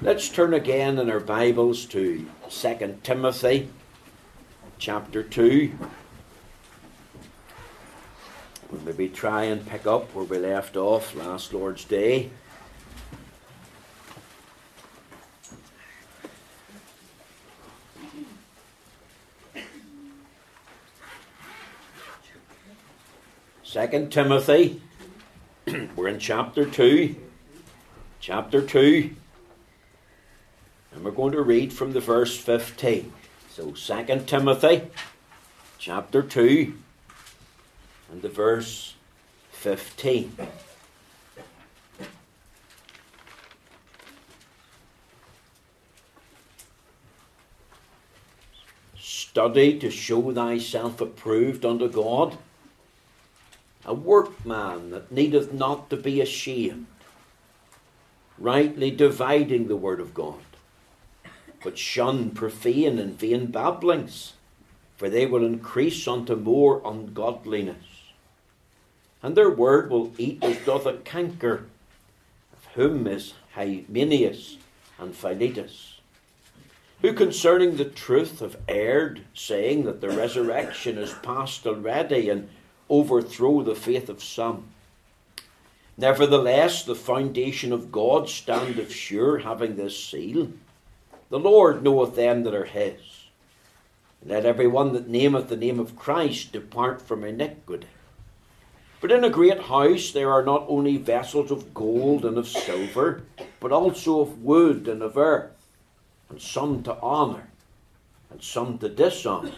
Let's turn again in our Bibles to 2 Timothy chapter 2. We'll maybe try and pick up where we left off last Lord's Day. Second Timothy, we're in chapter 2. Chapter 2. And we're going to read from the verse 15. So 2 Timothy chapter 2 and the verse 15. Study to show thyself approved unto God, a workman that needeth not to be ashamed, rightly dividing the word of God but shun profane and vain babblings, for they will increase unto more ungodliness. And their word will eat as doth a canker, of whom is Hymenaeus and Philetus, who concerning the truth have erred, saying that the resurrection is past already, and overthrow the faith of some. Nevertheless, the foundation of God standeth sure, having this seal the Lord knoweth them that are his. Let every one that nameth the name of Christ depart from iniquity. But in a great house there are not only vessels of gold and of silver, but also of wood and of earth, and some to honour, and some to dishonour.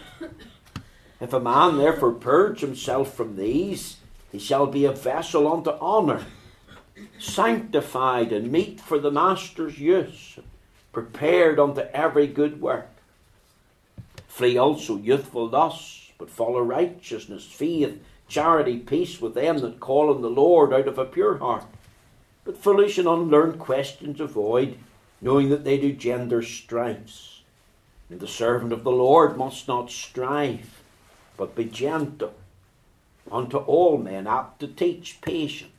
If a man therefore purge himself from these, he shall be a vessel unto honour, sanctified and meet for the master's use prepared unto every good work. Flee also youthful lusts, but follow righteousness, faith, charity, peace with them that call on the Lord out of a pure heart. But foolish and unlearned questions avoid, knowing that they do gender strifes. And the servant of the Lord must not strive, but be gentle unto all men, apt to teach, patient,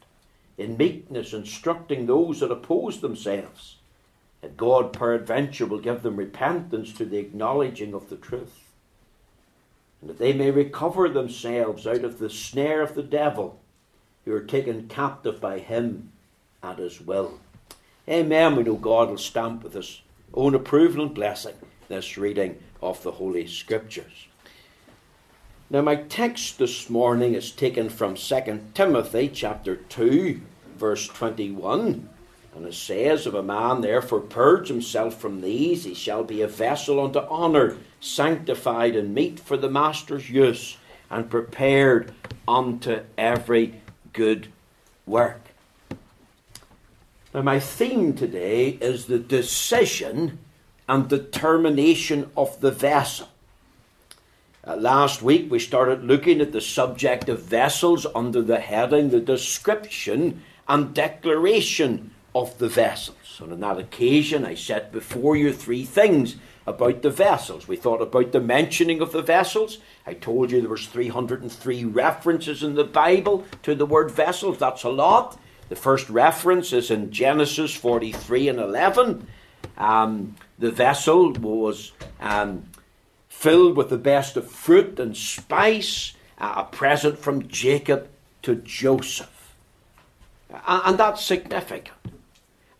in meekness, instructing those that oppose themselves that God peradventure will give them repentance to the acknowledging of the truth, and that they may recover themselves out of the snare of the devil, who are taken captive by him at his will. Amen. We know God will stamp with his own approval and blessing this reading of the Holy Scriptures. Now, my text this morning is taken from 2 Timothy chapter 2, verse 21 and it says, If a man therefore purge himself from these, he shall be a vessel unto honour, sanctified and meet for the master's use, and prepared unto every good work. Now, my theme today is the decision and determination of the vessel. Uh, last week we started looking at the subject of vessels under the heading the description and declaration of the vessels. And on that occasion, I set before you three things about the vessels. We thought about the mentioning of the vessels. I told you there was 303 references in the Bible to the word vessels. That's a lot. The first reference is in Genesis 43 and 11. Um, the vessel was um, filled with the best of fruit and spice, uh, a present from Jacob to Joseph. and that's significant.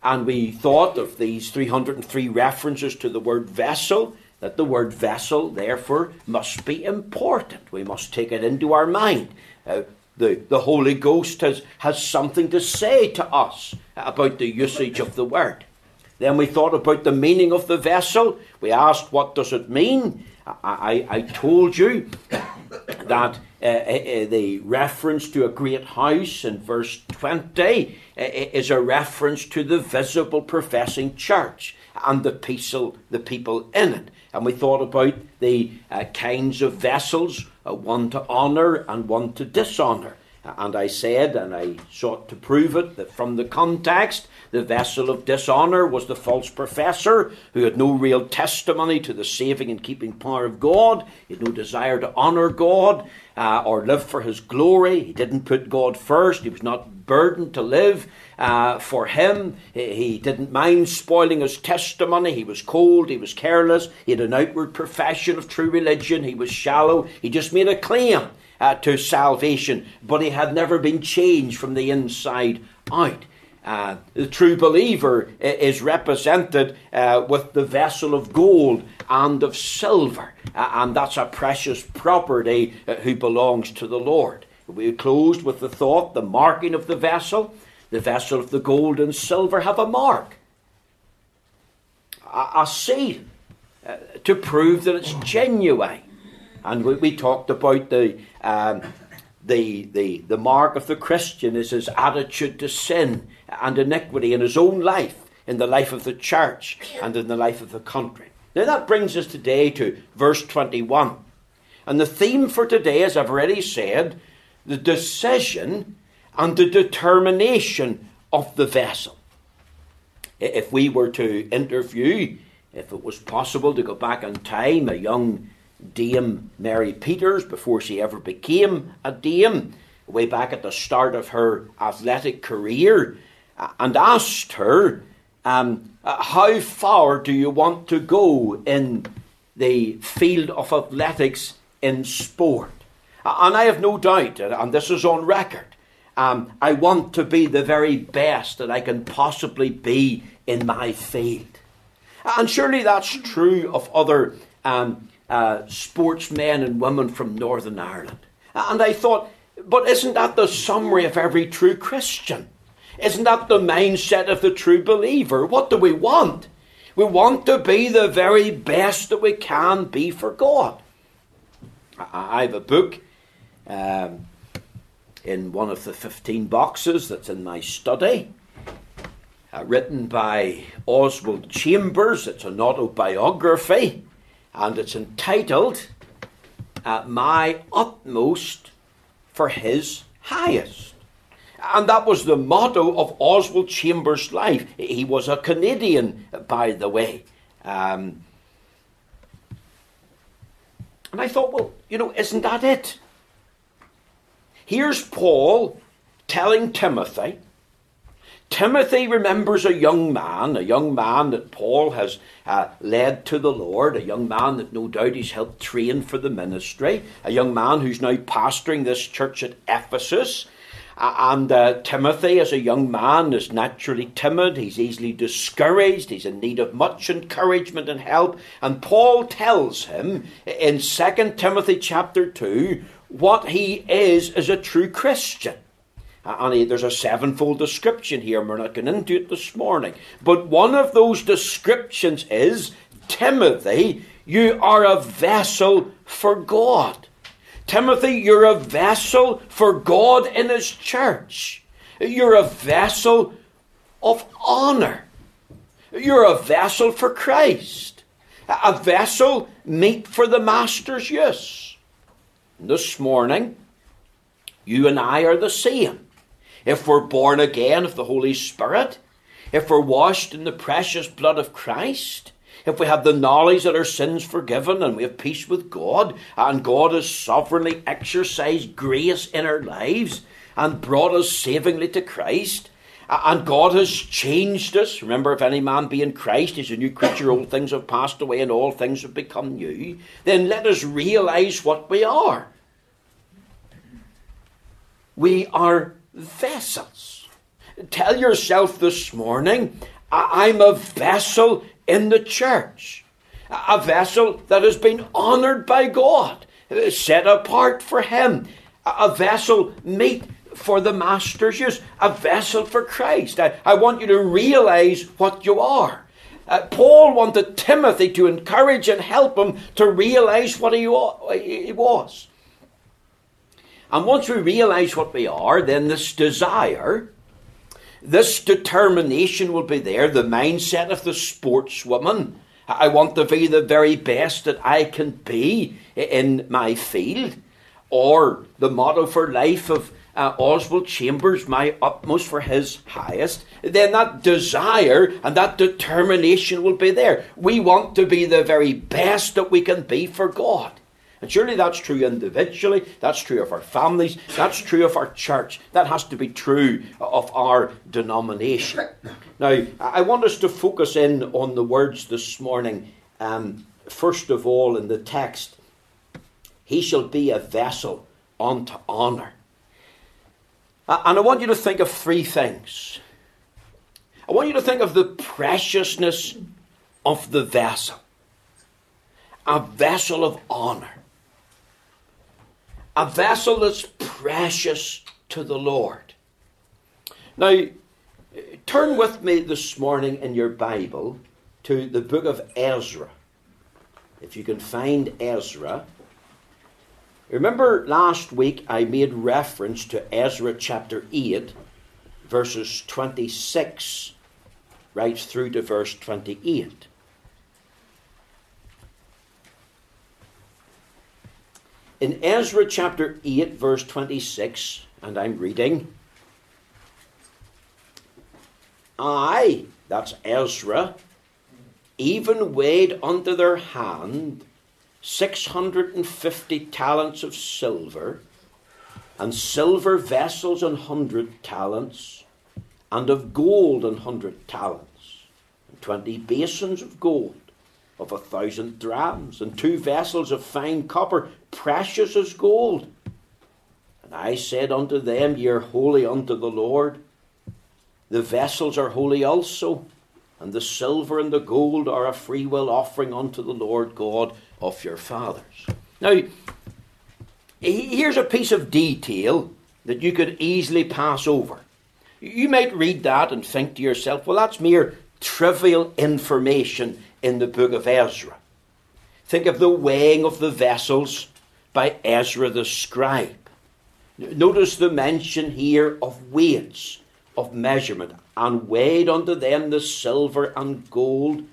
And we thought of these 303 references to the word vessel, that the word vessel, therefore, must be important. We must take it into our mind. Uh, the, the Holy Ghost has, has something to say to us about the usage of the word. Then we thought about the meaning of the vessel. We asked, what does it mean? I, I, I told you that uh, uh, uh, the reference to a great house in verse 20 uh, is a reference to the visible professing church and the people, the people in it. And we thought about the kinds of vessels, one to honour and one to dishonour. And I said, and I sought to prove it, that from the context, the vessel of dishonour was the false professor who had no real testimony to the saving and keeping power of God. He had no desire to honour God uh, or live for his glory. He didn't put God first. He was not burdened to live uh, for him. He didn't mind spoiling his testimony. He was cold, he was careless, he had an outward profession of true religion, he was shallow, he just made a claim uh, to salvation, but he had never been changed from the inside out. Uh, the true believer is represented uh, with the vessel of gold and of silver, uh, and that's a precious property uh, who belongs to the Lord. We closed with the thought the marking of the vessel. The vessel of the gold and silver have a mark, a, a seal, uh, to prove that it's genuine. And we, we talked about the um, the, the, the mark of the Christian is his attitude to sin and iniquity in his own life, in the life of the church, and in the life of the country. Now that brings us today to verse 21. And the theme for today, as I've already said, the decision and the determination of the vessel. If we were to interview, if it was possible to go back in time, a young Dame Mary Peters before she ever became a dame, way back at the start of her athletic career, and asked her, um, How far do you want to go in the field of athletics in sport? And I have no doubt, and this is on record, um, I want to be the very best that I can possibly be in my field. And surely that's true of other um, uh, sportsmen and women from Northern Ireland. And I thought, but isn't that the summary of every true Christian? Isn't that the mindset of the true believer? What do we want? We want to be the very best that we can be for God. I have a book um, in one of the 15 boxes that's in my study, uh, written by Oswald Chambers. It's an autobiography and it's entitled uh, My Utmost for His Highest. And that was the motto of Oswald Chambers' life. He was a Canadian, by the way. Um, and I thought, well, you know, isn't that it? Here's Paul telling Timothy Timothy remembers a young man, a young man that Paul has uh, led to the Lord, a young man that no doubt he's helped train for the ministry, a young man who's now pastoring this church at Ephesus. Uh, and uh, Timothy, as a young man, is naturally timid. He's easily discouraged. He's in need of much encouragement and help. And Paul tells him in 2 Timothy chapter 2 what he is as a true Christian. And there's a sevenfold description here. We're not going into it this morning. But one of those descriptions is Timothy, you are a vessel for God. Timothy, you're a vessel for God in His church. You're a vessel of honor. You're a vessel for Christ. A vessel meet for the Master's use. This morning, you and I are the same if we're born again of the Holy Spirit, if we're washed in the precious blood of Christ, if we have the knowledge that our sins forgiven and we have peace with God, and God has sovereignly exercised grace in our lives and brought us savingly to Christ, and God has changed us. Remember, if any man be in Christ, he's a new creature, old things have passed away and all things have become new. Then let us realize what we are. We are vessels. Tell yourself this morning, I'm a vessel in the church, a vessel that has been honored by God, set apart for Him, a vessel meet for the Master's use, a vessel for Christ. I, I want you to realize what you are. Uh, Paul wanted Timothy to encourage and help him to realize what he, he was. And once we realize what we are, then this desire, this determination will be there, the mindset of the sportswoman. I want to be the very best that I can be in my field. Or the motto for life of uh, Oswald Chambers, my utmost for his highest, then that desire and that determination will be there. We want to be the very best that we can be for God. And surely that's true individually, that's true of our families, that's true of our church, that has to be true of our denomination. Now, I want us to focus in on the words this morning, um, first of all, in the text He shall be a vessel unto honour. And I want you to think of three things. I want you to think of the preciousness of the vessel. A vessel of honour a vessel that's precious to the Lord. Now, turn with me this morning in your Bible to the book of Ezra. If you can find Ezra. Remember last week I made reference to Ezra chapter 8, verses 26 right through to verse 28. In Ezra chapter 8, verse 26, and I'm reading, I, that's Ezra, even weighed under their hand 650 talents of silver, and silver vessels an hundred talents, and of gold an hundred talents, and twenty basins of gold of a thousand drams, and two vessels of fine copper, precious as gold. And I said unto them, Ye are holy unto the Lord. The vessels are holy also, and the silver and the gold are a freewill offering unto the Lord God of your fathers. Now, here's a piece of detail that you could easily pass over. You might read that and think to yourself, well, that's mere trivial information in the book of Ezra. Think of the weighing of the vessels by Ezra the scribe. Notice the mention here of weights of measurement, and weighed unto them the silver and gold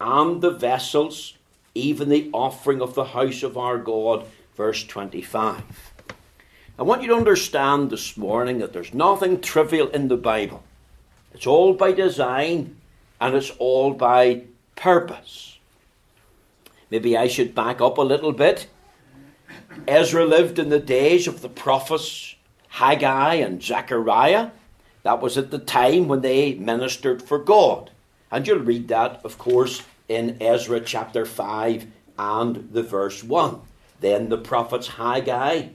and the vessels, even the offering of the house of our God. Verse 25. I want you to understand this morning that there's nothing trivial in the Bible. It's all by design and it's all by purpose. Maybe I should back up a little bit. Ezra lived in the days of the prophets Haggai and Zechariah. That was at the time when they ministered for God. And you'll read that, of course, in Ezra chapter 5 and the verse 1. Then the prophets Haggai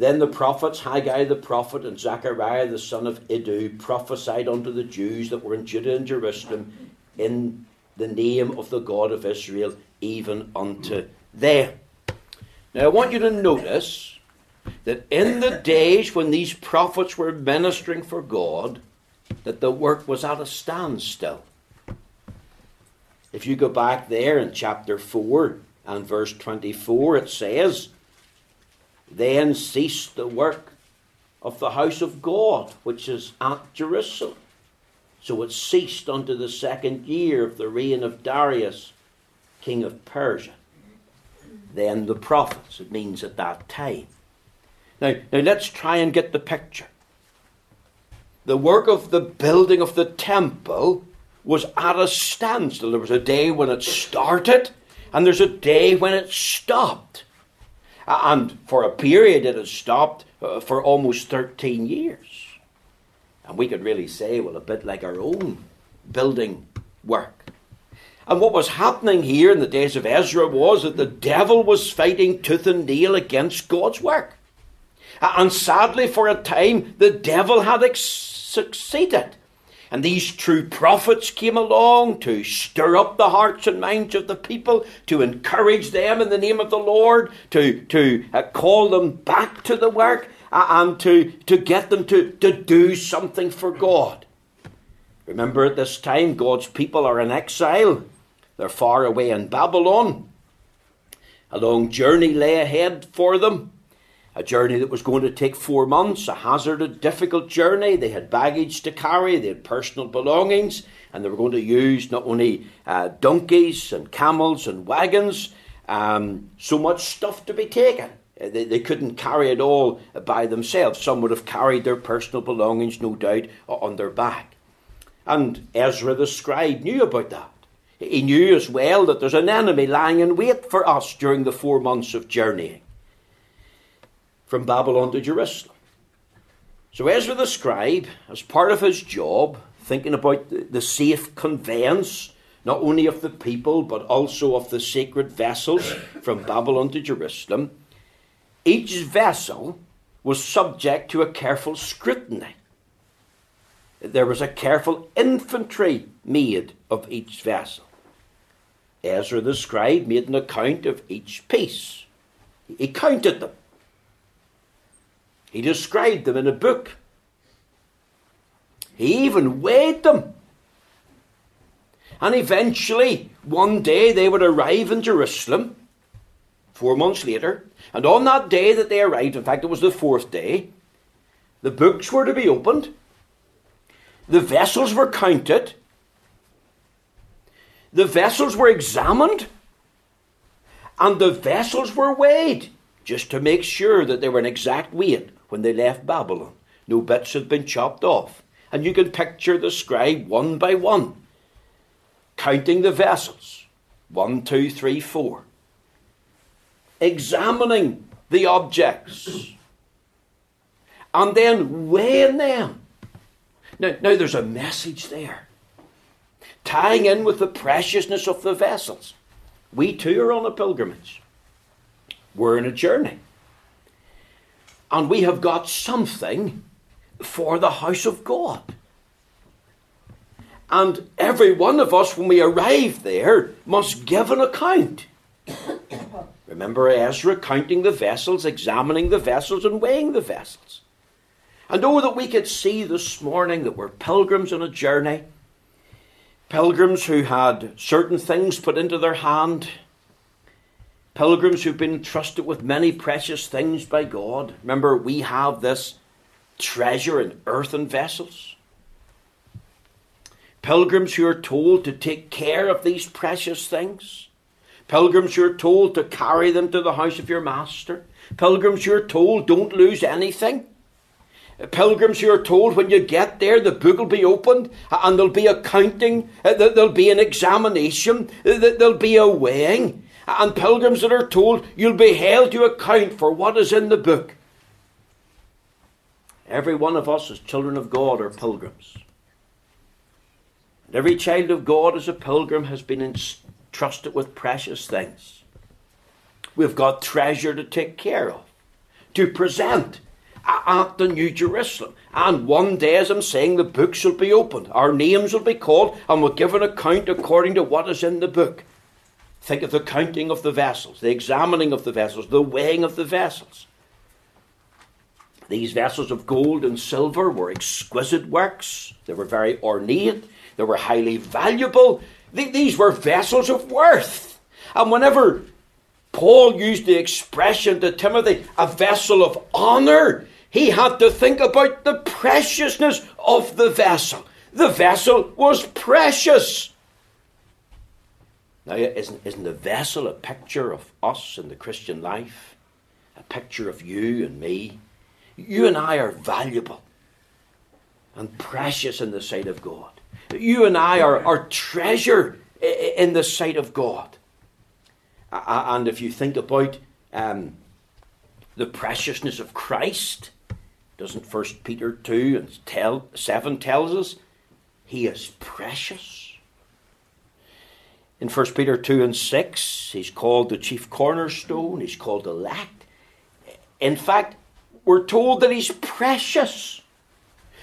then the prophets, Haggai the prophet and Zechariah the son of Iddo, prophesied unto the Jews that were in Judah and Jerusalem in the name of the God of Israel, even unto them. Now I want you to notice that in the days when these prophets were ministering for God, that the work was at a standstill. If you go back there in chapter 4 and verse 24, it says, then ceased the work of the house of God, which is at Jerusalem. So it ceased unto the second year of the reign of Darius, king of Persia. Then the prophets, it means at that time. Now, now let's try and get the picture. The work of the building of the temple was at a standstill. There was a day when it started, and there's a day when it stopped. And for a period, it has stopped uh, for almost 13 years. And we could really say, well, a bit like our own building work. And what was happening here in the days of Ezra was that the devil was fighting tooth and nail against God's work. And sadly, for a time, the devil had ex- succeeded. And these true prophets came along to stir up the hearts and minds of the people, to encourage them in the name of the Lord, to, to uh, call them back to the work, uh, and to, to get them to, to do something for God. Remember, at this time, God's people are in exile. They're far away in Babylon. A long journey lay ahead for them a journey that was going to take four months, a hazarded, difficult journey. They had baggage to carry, they had personal belongings, and they were going to use not only uh, donkeys and camels and wagons, um, so much stuff to be taken. Uh, they, they couldn't carry it all by themselves. Some would have carried their personal belongings, no doubt, on their back. And Ezra the scribe knew about that. He knew as well that there's an enemy lying in wait for us during the four months of journeying from Babylon to Jerusalem. So Ezra the scribe, as part of his job, thinking about the safe conveyance not only of the people but also of the sacred vessels from Babylon to Jerusalem, each vessel was subject to a careful scrutiny. There was a careful inventory made of each vessel. Ezra the scribe made an account of each piece. He counted them. He described them in a book. He even weighed them. And eventually, one day they would arrive in Jerusalem, four months later, and on that day that they arrived, in fact, it was the fourth day, the books were to be opened, the vessels were counted, the vessels were examined, and the vessels were weighed, just to make sure that they were an exact weight when they left Babylon. No bits had been chopped off. And you can picture the scribe one by one, counting the vessels one, two, three, four, examining the objects, and then weighing them. Now, now there's a message there, tying in with the preciousness of the vessels. We too are on a pilgrimage. We're in a journey. And we have got something for the house of God. And every one of us, when we arrive there, must give an account. Remember Ezra counting the vessels, examining the vessels, and weighing the vessels. And oh, that we could see this morning that we're pilgrims on a journey, pilgrims who had certain things put into their hand, pilgrims who've been entrusted with many precious things by God. Remember, we have this treasure in earthen vessels. Pilgrims who are told to take care of these precious things. Pilgrims who are told to carry them to the house of your master. Pilgrims who are told don't lose anything. Pilgrims who are told when you get there the book will be opened and there'll be a counting, uh, there'll be an examination, uh, there'll be a weighing. And pilgrims that are told you'll be held to account for what is in the book. Every one of us, as children of God, are pilgrims. And every child of God, as a pilgrim, has been entrusted with precious things. We've got treasure to take care of, to present at the New Jerusalem. And one day, as I'm saying, the book shall be opened. Our names will be called, and we'll give an account according to what is in the book. Think of the counting of the vessels, the examining of the vessels, the weighing of the vessels. These vessels of gold and silver were exquisite works. They were very ornate. They were highly valuable. These were vessels of worth. And whenever Paul used the expression to Timothy, a vessel of honor, he had to think about the preciousness of the vessel. The vessel was precious. Now, isn't, isn't the vessel a picture of us in the Christian life? A picture of you and me? You and I are valuable and precious in the sight of God. You and I are, are treasure in the sight of God. And if you think about um, the preciousness of Christ, doesn't First Peter two and tell, seven tells us he is precious? In First Peter two and six, he's called the chief cornerstone. He's called the elect. In fact, we're told that he's precious.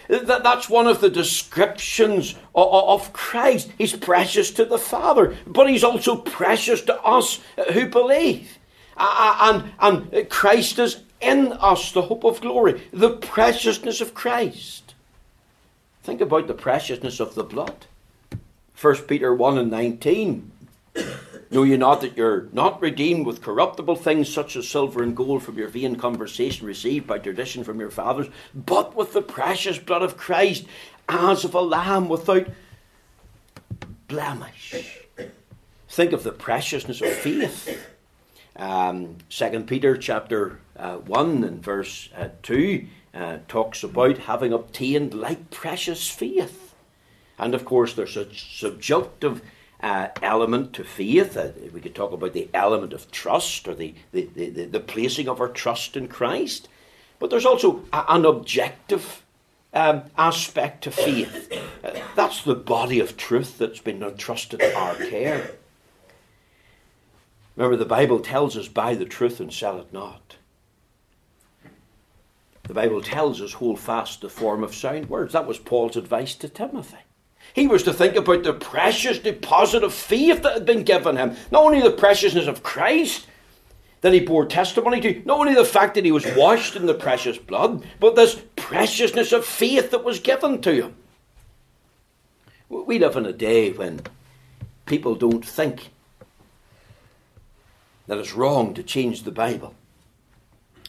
That, that's one of the descriptions of, Christ. He's precious to the Father, but he's also precious to us who believe. And, and Christ is in us, the hope of glory, the preciousness of Christ. Think about the preciousness of the blood. 1 Peter 1 and 19 Know ye not that you're not redeemed with corruptible things such as silver and gold from your vain conversation received by tradition from your fathers, but with the precious blood of Christ, as of a lamb without blemish? Think of the preciousness of faith. Um, Second Peter chapter uh, one and verse uh, two uh, talks about having obtained like precious faith, and of course there's a subjunctive uh, element to faith. Uh, we could talk about the element of trust or the, the, the, the, placing of our trust in Christ. But there's also a, an objective um, aspect to faith. Uh, that's the body of truth that's been entrusted to our care. Remember, the Bible tells us, buy the truth and sell it not. The Bible tells us, hold fast the form of sound words. That was Paul's advice to Timothy. He was to think about the precious deposit of faith that had been given him. Not only the preciousness of Christ that he bore testimony to, not only the fact that he was washed in the precious blood, but this preciousness of faith that was given to him. We live in a day when people don't think that it's wrong to change the Bible.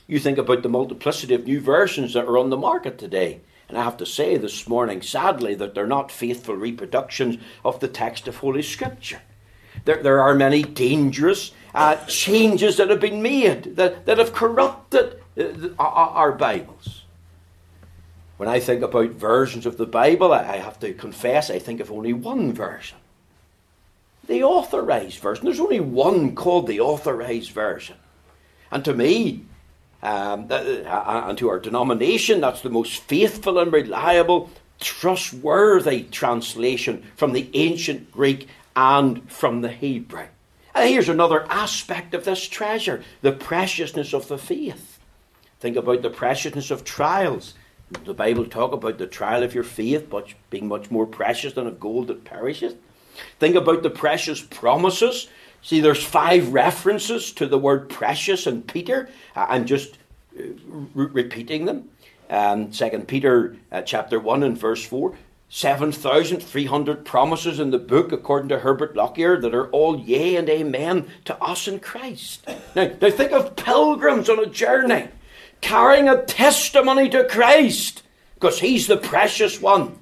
You think about the multiplicity of new versions that are on the market today. And I have to say this morning, sadly, that they're not faithful reproductions of the text of Holy Scripture. There, there are many dangerous uh, changes that have been made that, that have corrupted uh, our, our Bibles. When I think about versions of the Bible, I have to confess I think of only one version the authorized version. There's only one called the authorized version. And to me, um, and to our denomination, that's the most faithful and reliable, trustworthy translation from the ancient Greek and from the Hebrew. And here's another aspect of this treasure the preciousness of the faith. Think about the preciousness of trials. The Bible talk about the trial of your faith being much more precious than of gold that perisheth. Think about the precious promises See, there's five references to the word precious in Peter. I'm just uh, re- repeating them. Um, Second Peter uh, chapter one and verse four. 7,300 promises in the book, according to Herbert Lockyer, that are all yea and amen to us in Christ. Now, now think of pilgrims on a journey, carrying a testimony to Christ, because He's the precious one.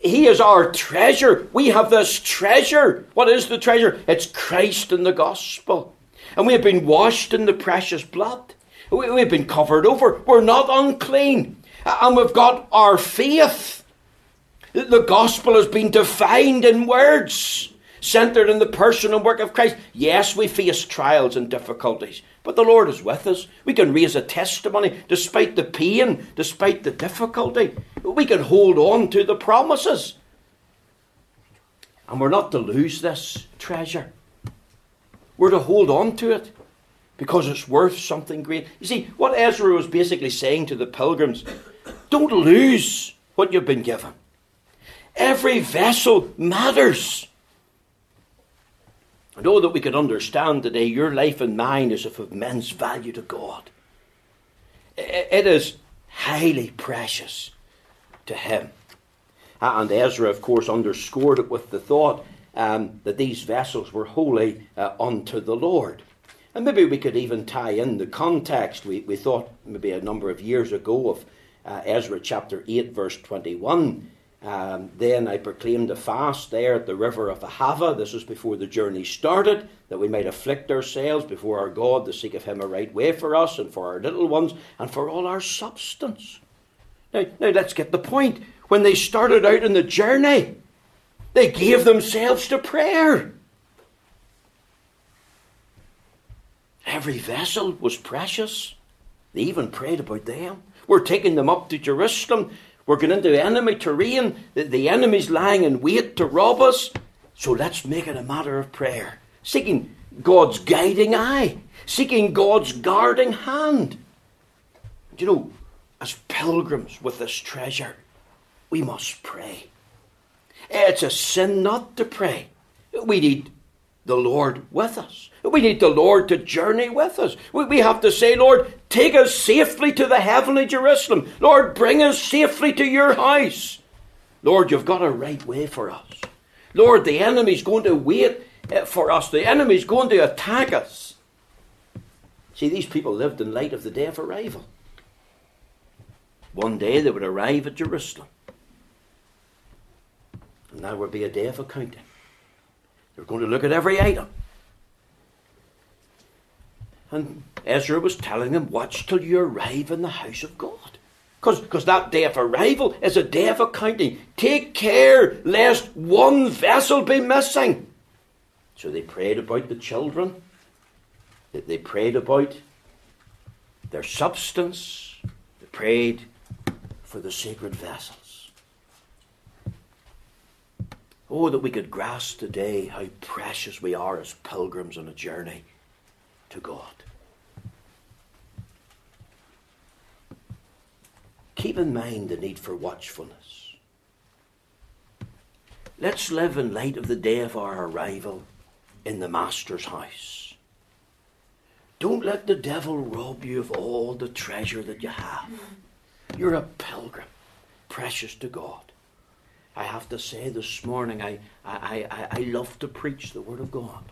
He is our treasure. We have this treasure. What is the treasure? It's Christ and the gospel. And we have been washed in the precious blood. We, have been covered over. We're not unclean. And we've got our faith. The gospel has been defined in words, centered in the person and work of Christ. Yes, we face trials and difficulties. But the Lord is with us. We can raise a testimony despite the pain, despite the difficulty. We can hold on to the promises. And we're not to lose this treasure. We're to hold on to it because it's worth something great. You see, what Ezra was basically saying to the pilgrims don't lose what you've been given. Every vessel matters. I know that we can understand today your life and mine is of immense value to God. It is highly precious to Him. And Ezra, of course, underscored it with the thought um, that these vessels were holy uh, unto the Lord. And maybe we could even tie in the context. We, we thought maybe a number of years ago of uh, Ezra chapter 8, verse 21. Um, then I proclaimed a fast there at the river of Ahava. This was before the journey started, that we might afflict ourselves before our God to seek of Him a right way for us and for our little ones and for all our substance. Now, now let's get the point. When they started out on the journey, they gave themselves to prayer. Every vessel was precious. They even prayed about them. We're taking them up to Jerusalem. We're going into enemy terrain. The, the enemy's lying in wait to rob us. So let's make it a matter of prayer. Seeking God's guiding eye. Seeking God's guarding hand. Do you know, as pilgrims with this treasure, we must pray. It's a sin not to pray. We need the Lord with us. We need the Lord to journey with us. We have to say, Lord, take us safely to the heavenly Jerusalem. Lord, bring us safely to your house. Lord, you've got a right way for us. Lord, the enemy's going to wait eh, for us. The enemy's going to attack us. See, these people lived in light of the day of arrival. One day they would arrive at Jerusalem. And that would be a day of accounting. They're going to look at every item. And Ezra was telling them, watch till you arrive in the house of God. Because that day of arrival is a day of accounting. Take care lest one vessel be missing. So they prayed about the children. They prayed about their substance. They prayed for the sacred vessels. Oh, that we could grasp today how precious we are as pilgrims on a journey to God. Keep in mind the need for watchfulness. Let's live in light of the day of our arrival in the Master's house. Don't let the devil rob you of all the treasure that you have. You're a pilgrim, precious to God. I have to say this morning, I, I, I, I love to preach the Word of God.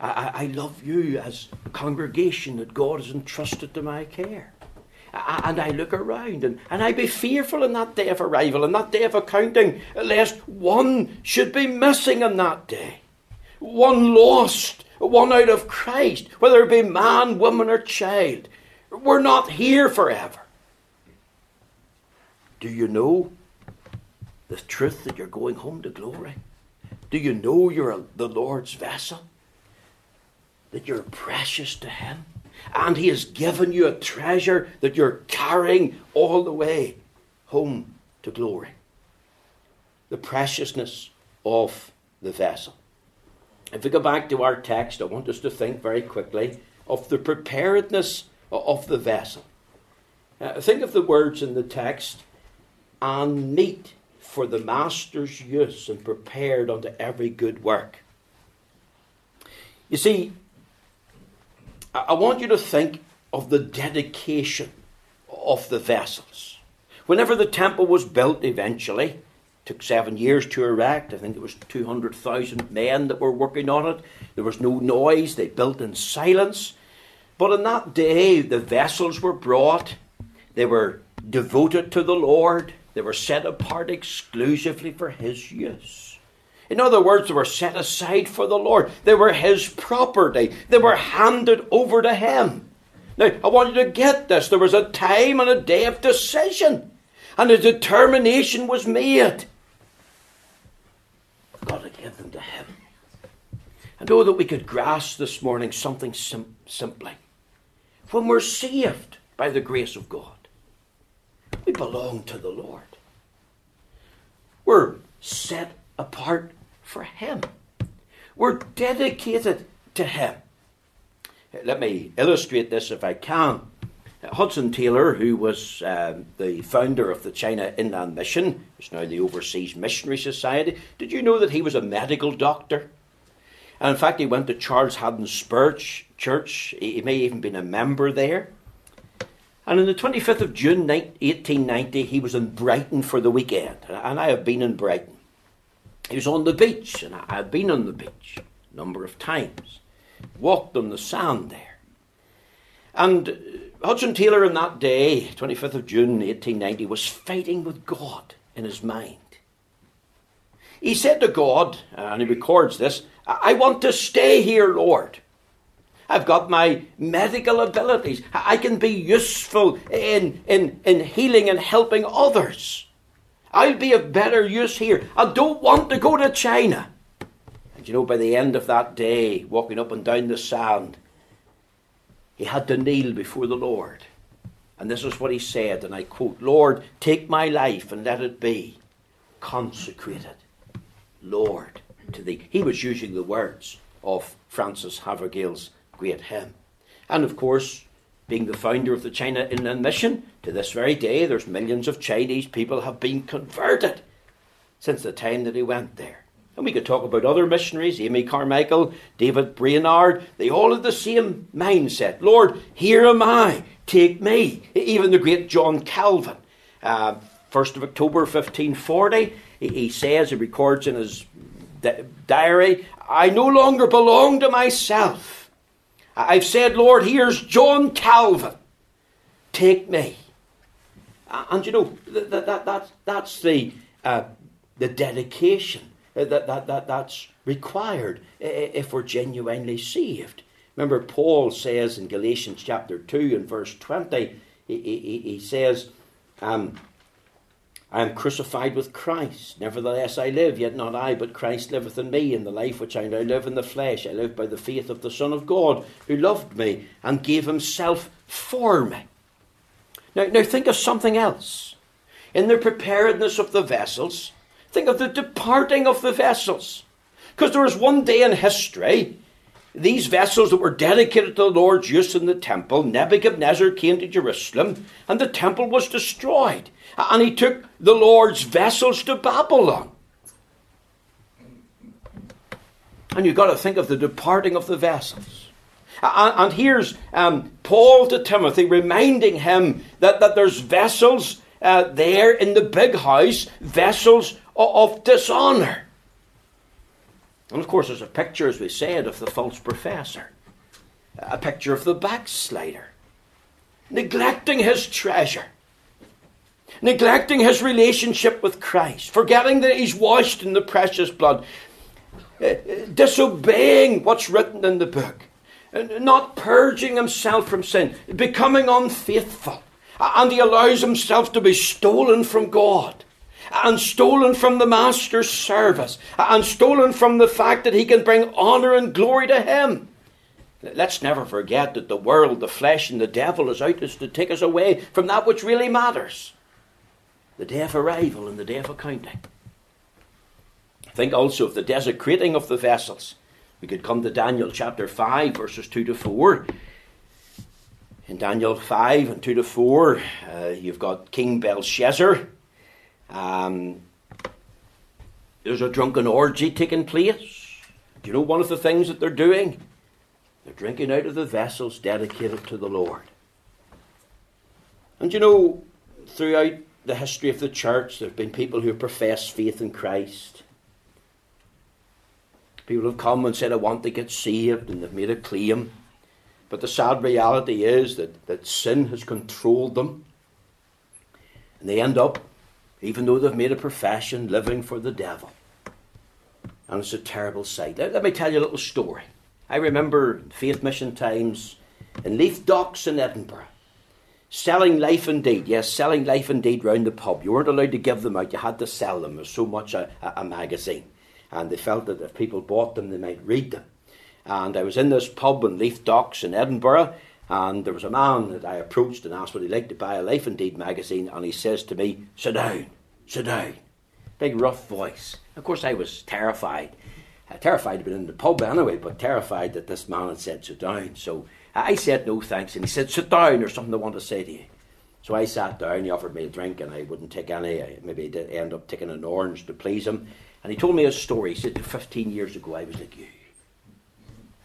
I, I love you as a congregation that God has entrusted to my care and I look around and, and I be fearful in that day of arrival, in that day of accounting, lest one should be missing in that day. One lost, one out of Christ, whether it be man, woman, or child. We're not here forever. Do you know the truth that you're going home to glory? Do you know you're the Lord's vessel? That you're precious to Him? and He has given you a treasure that you're carrying all the way home to glory. The preciousness of the vessel. If we go back to our text, I want us to think very quickly of the preparedness of the vessel. Uh, think of the words in the text and meet for the master's use and prepared unto every good work. You see, I want you to think of the dedication of the vessels. Whenever the temple was built eventually, took seven years to erect. I think it was 200,000 men that were working on it. There was no noise, they built in silence. But on that day, the vessels were brought, they were devoted to the Lord, they were set apart exclusively for His use. In other words, they were set aside for the Lord. They were His property. They were handed over to Him. Now, I want you to get this. There was a time and a day of decision, and a determination was made. I've got to give them to Him. I know that we could grasp this morning something sim- simply. When we're saved by the grace of God, we belong to the Lord. We're set apart for Him. We're dedicated to Him. Let me illustrate this if I can. Hudson Taylor, who was um, the founder of the China Inland Mission, is now the Overseas Missionary Society, did you know that he was a medical doctor? And in fact, he went to Charles Haddon Spurgeon's Church. He may even been a member there. And on the 25th of June 1890, he was in Brighton for the weekend. And I have been in Brighton. He was on the beach, and I have been on the beach a number of times, walked on the sand there. And Hudson Taylor on that day, 25th of June 1890, was fighting with God in his mind. He said to God, and he records this, I want to stay here, Lord. I've got my medical abilities. I can be useful in, in, in healing and helping others. I'll be of better use here. I don't want to go to China. And you know, by the end of that day, walking up and down the sand, he had to kneel before the Lord. And this is what he said, and I quote Lord, take my life and let it be consecrated, Lord, to thee. He was using the words of Frances Havergal's great hymn. And of course, being the founder of the China Inland Mission, to this very day, there's millions of Chinese people have been converted since the time that he went there. And we could talk about other missionaries, Amy Carmichael, David Brainerd. They all had the same mindset. Lord, here am I. Take me. Even the great John Calvin. Uh, 1st of October 1540, he, he says, he records in his di- diary, I no longer belong to myself. I've said, Lord, here's John Calvin. Take me. And you know, that, that, that, that's the, uh, the dedication that, that, that, that's required if we're genuinely saved. Remember, Paul says in Galatians chapter 2 and verse 20, he, he, he says, Um, I am crucified with Christ. Nevertheless, I live, yet not I, but Christ liveth in me. In the life which I now live in the flesh, I live by the faith of the Son of God, who loved me and gave himself for me. Now, now think of something else. In the preparedness of the vessels, think of the departing of the vessels. Because there was one day in history these vessels that were dedicated to the Lord's use in the temple, Nebuchadnezzar came to Jerusalem and the temple was destroyed. And he took the Lord's vessels to Babylon. And you've got to think of the departing of the vessels. And, here's um, Paul to Timothy reminding him that, that there's vessels uh, there in the big house, vessels of, of dishonour. And of course, there's a picture, as we said, of the false professor, a picture of the backslider, neglecting his treasure, neglecting his relationship with Christ, forgetting that he's washed in the precious blood, uh, uh disobeying what's written in the book, uh, not purging himself from sin, becoming unfaithful, uh, and he allows himself to be stolen from God and stolen from the Master's service, and stolen from the fact that he can bring honour and glory to him. Let's never forget that the world, the flesh, and the devil is out to take us away from that which really matters the day of arrival and the day of accounting. Think also of the desecrating of the vessels. We could come to Daniel chapter 5, verses 2 to 4. In Daniel 5 and 2 to 4, uh, you've got King Belshazzar um, there's a drunken orgy taking place. Do you know one of the things that they're doing? They're drinking out of the vessels dedicated to the Lord. And you know, throughout the history of the church, there have been people who have professed faith in Christ. People have come and said, I want to get saved, and they've made a claim. But the sad reality is that, that sin has controlled them. And they end up even though they've made a profession living for the devil. And it's a terrible sight. Let, let me tell you a little story. I remember Faith Mission times in Leith Docks in Edinburgh. Selling Life Indeed, yes, selling Life Indeed round the pub. You weren't allowed to give them out, you had to sell them. There's so much a, a, a magazine. And they felt that if people bought them, they might read them. And I was in this pub in Leith Docks in Edinburgh, and there was a man that I approached and asked would he like to buy a Life Indeed magazine, and he says to me, Sit down, sit down. Big rough voice. Of course, I was terrified. Uh, terrified to be in the pub anyway, but terrified that this man had said, Sit down. So I said, No thanks. And he said, Sit down, there's something I want to say to you. So I sat down, he offered me a drink, and I wouldn't take any. I maybe did end up taking an orange to please him. And he told me a story. He said, 15 years ago, I was like you.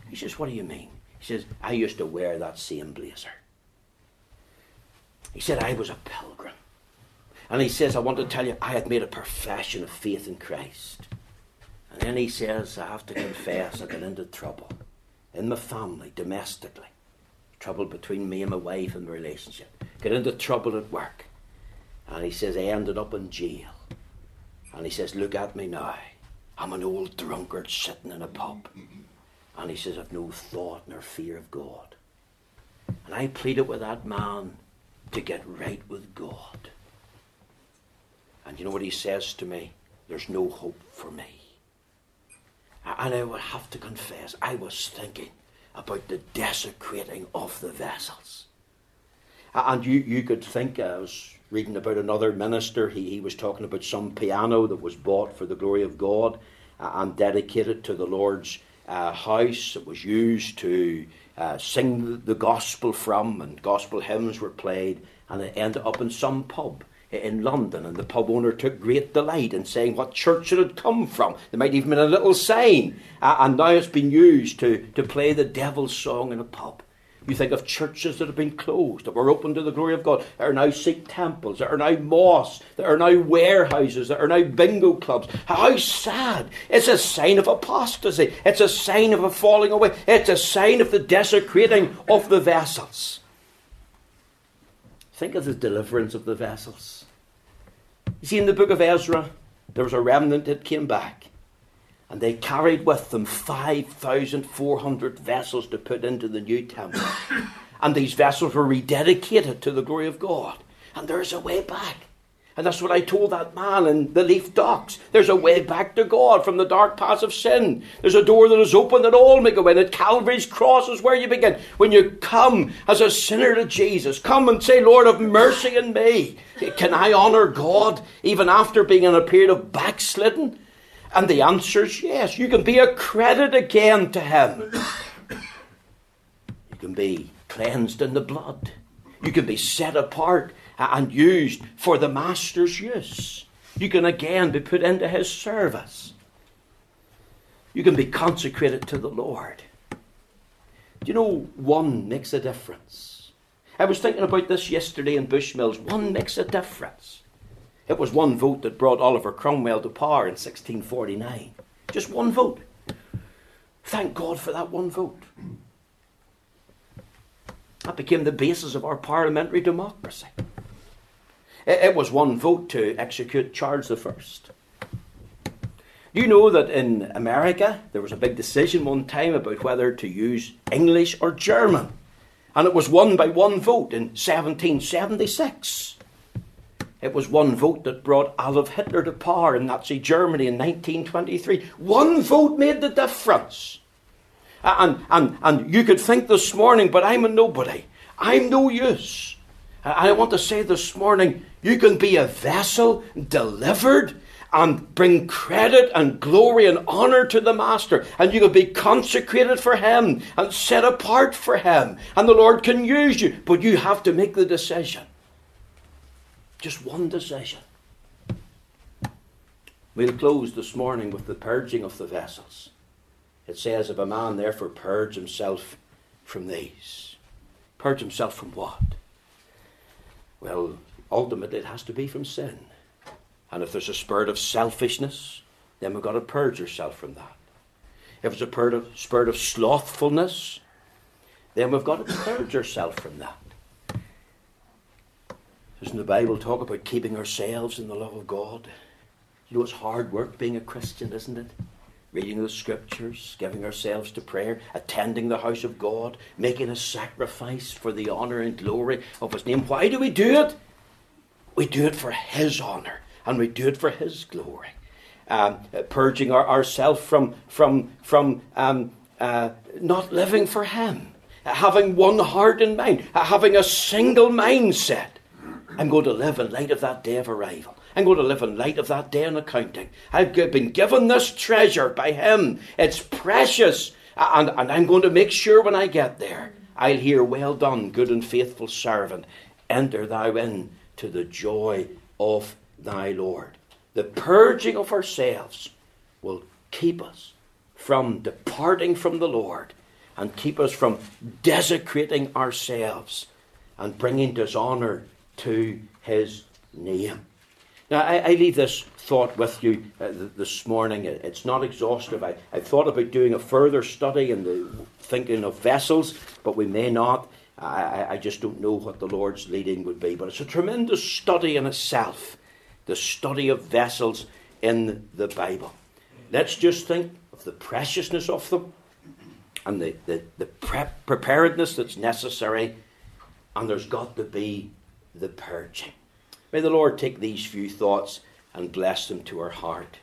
He says, What do you mean? He says, I used to wear that same blazer. He said, I was a pilgrim. And he says, I want to tell you, I had made a profession of faith in Christ. And then he says, I have to confess I got into trouble in my family, domestically. Trouble between me and my wife and the relationship. Got into trouble at work. And he says, I ended up in jail. And he says, Look at me now. I'm an old drunkard sitting in a pub. And he says, I've no thought nor fear of God. And I pleaded with that man to get right with God. And you know what he says to me? There's no hope for me. And I would have to confess, I was thinking about the desecrating of the vessels. And you, you could think, I was reading about another minister, he, he was talking about some piano that was bought for the glory of God and dedicated to the Lord's uh, house that was used to uh, sing the gospel from, and gospel hymns were played, and it ended up in some pub in London, and the pub owner took great delight in saying what church it had come from. There might even been a little sign, uh, and now it's been used to, to play the devil's song in a pub. You think of churches that have been closed, that were open to the glory of God, that are now Sikh temples, that are now mosques, that are now warehouses, that are now bingo clubs. How sad! It's a sign of apostasy. It's a sign of a falling away. It's a sign of the desecrating of the vessels. Think of the deliverance of the vessels. You see, in the book of Ezra, there was a remnant that came back and they carried with them 5,400 vessels to put into the new temple. and these vessels were rededicated to the glory of God. And there's a way back. And that's what I told that man in the Leith Docks. There's a way back to God from the dark paths of sin. There's a door that is open that all may go in. At Calvary's cross is where you begin. When you come as a sinner to Jesus, come and say, Lord, have mercy on me. Can I honour God even after being in a period of backsliding? And the answer is yes. You can be a credit again to Him. You can be cleansed in the blood. You can be set apart and used for the Master's use. You can again be put into His service. You can be consecrated to the Lord. Do you know one makes a difference? I was thinking about this yesterday in Bushmills. One makes a difference. It was one vote that brought Oliver Cromwell to power in 1649. Just one vote. Thank God for that one vote. That became the basis of our parliamentary democracy. It was one vote to execute Charles I. Do you know that in America there was a big decision one time about whether to use English or German, and it was won by one vote in 1776. It was one vote that brought Adolf Hitler to power in Nazi Germany in 1923. One vote made the difference. And, and, and you could think this morning, but I'm a nobody. I'm no use. I want to say this morning, you can be a vessel delivered and bring credit and glory and honour to the Master. And you can be consecrated for Him and set apart for Him. And the Lord can use you, but you have to make the decision. Just one decision. We'll close this morning with the purging of the vessels. It says, If a man therefore purge himself from these, purge himself from what? Well, ultimately it has to be from sin. And if there's a spirit of selfishness, then we've got to purge ourselves from that. If it's a spirit of, slothfulness, then we've got to purge ourselves from that. Doesn't the Bible talk about keeping ourselves in the love of God? You know, it's hard work being a Christian, isn't it? Reading the scriptures, giving ourselves to prayer, attending the house of God, making a sacrifice for the honour and glory of His name. Why do we do it? We do it for His honour and we do it for His glory. Um, purging our, ourselves from, from, from um, uh, not living for Him, having one heart and mind, having a single mindset I'm going to live in light of that day of arrival. I'm going to live in light of that day in accounting. I've been given this treasure by Him. It's precious. And, and I'm going to make sure when I get there, I'll hear, Well done, good and faithful servant. Enter thou in to the joy of thy Lord. The purging of ourselves will keep us from departing from the Lord and keep us from desecrating ourselves and bringing dishonour to his name. Now, I, I leave this thought with you uh, this morning. It's not exhaustive. I, I thought about doing a further study in the thinking of vessels, but we may not. I, I just don't know what the Lord's leading would be. But it's a tremendous study in itself, the study of vessels in the Bible. Let's just think of the preciousness of them and the, the, the preparedness that's necessary, and there's got to be the purging. May the Lord take these few thoughts and bless them to our heart.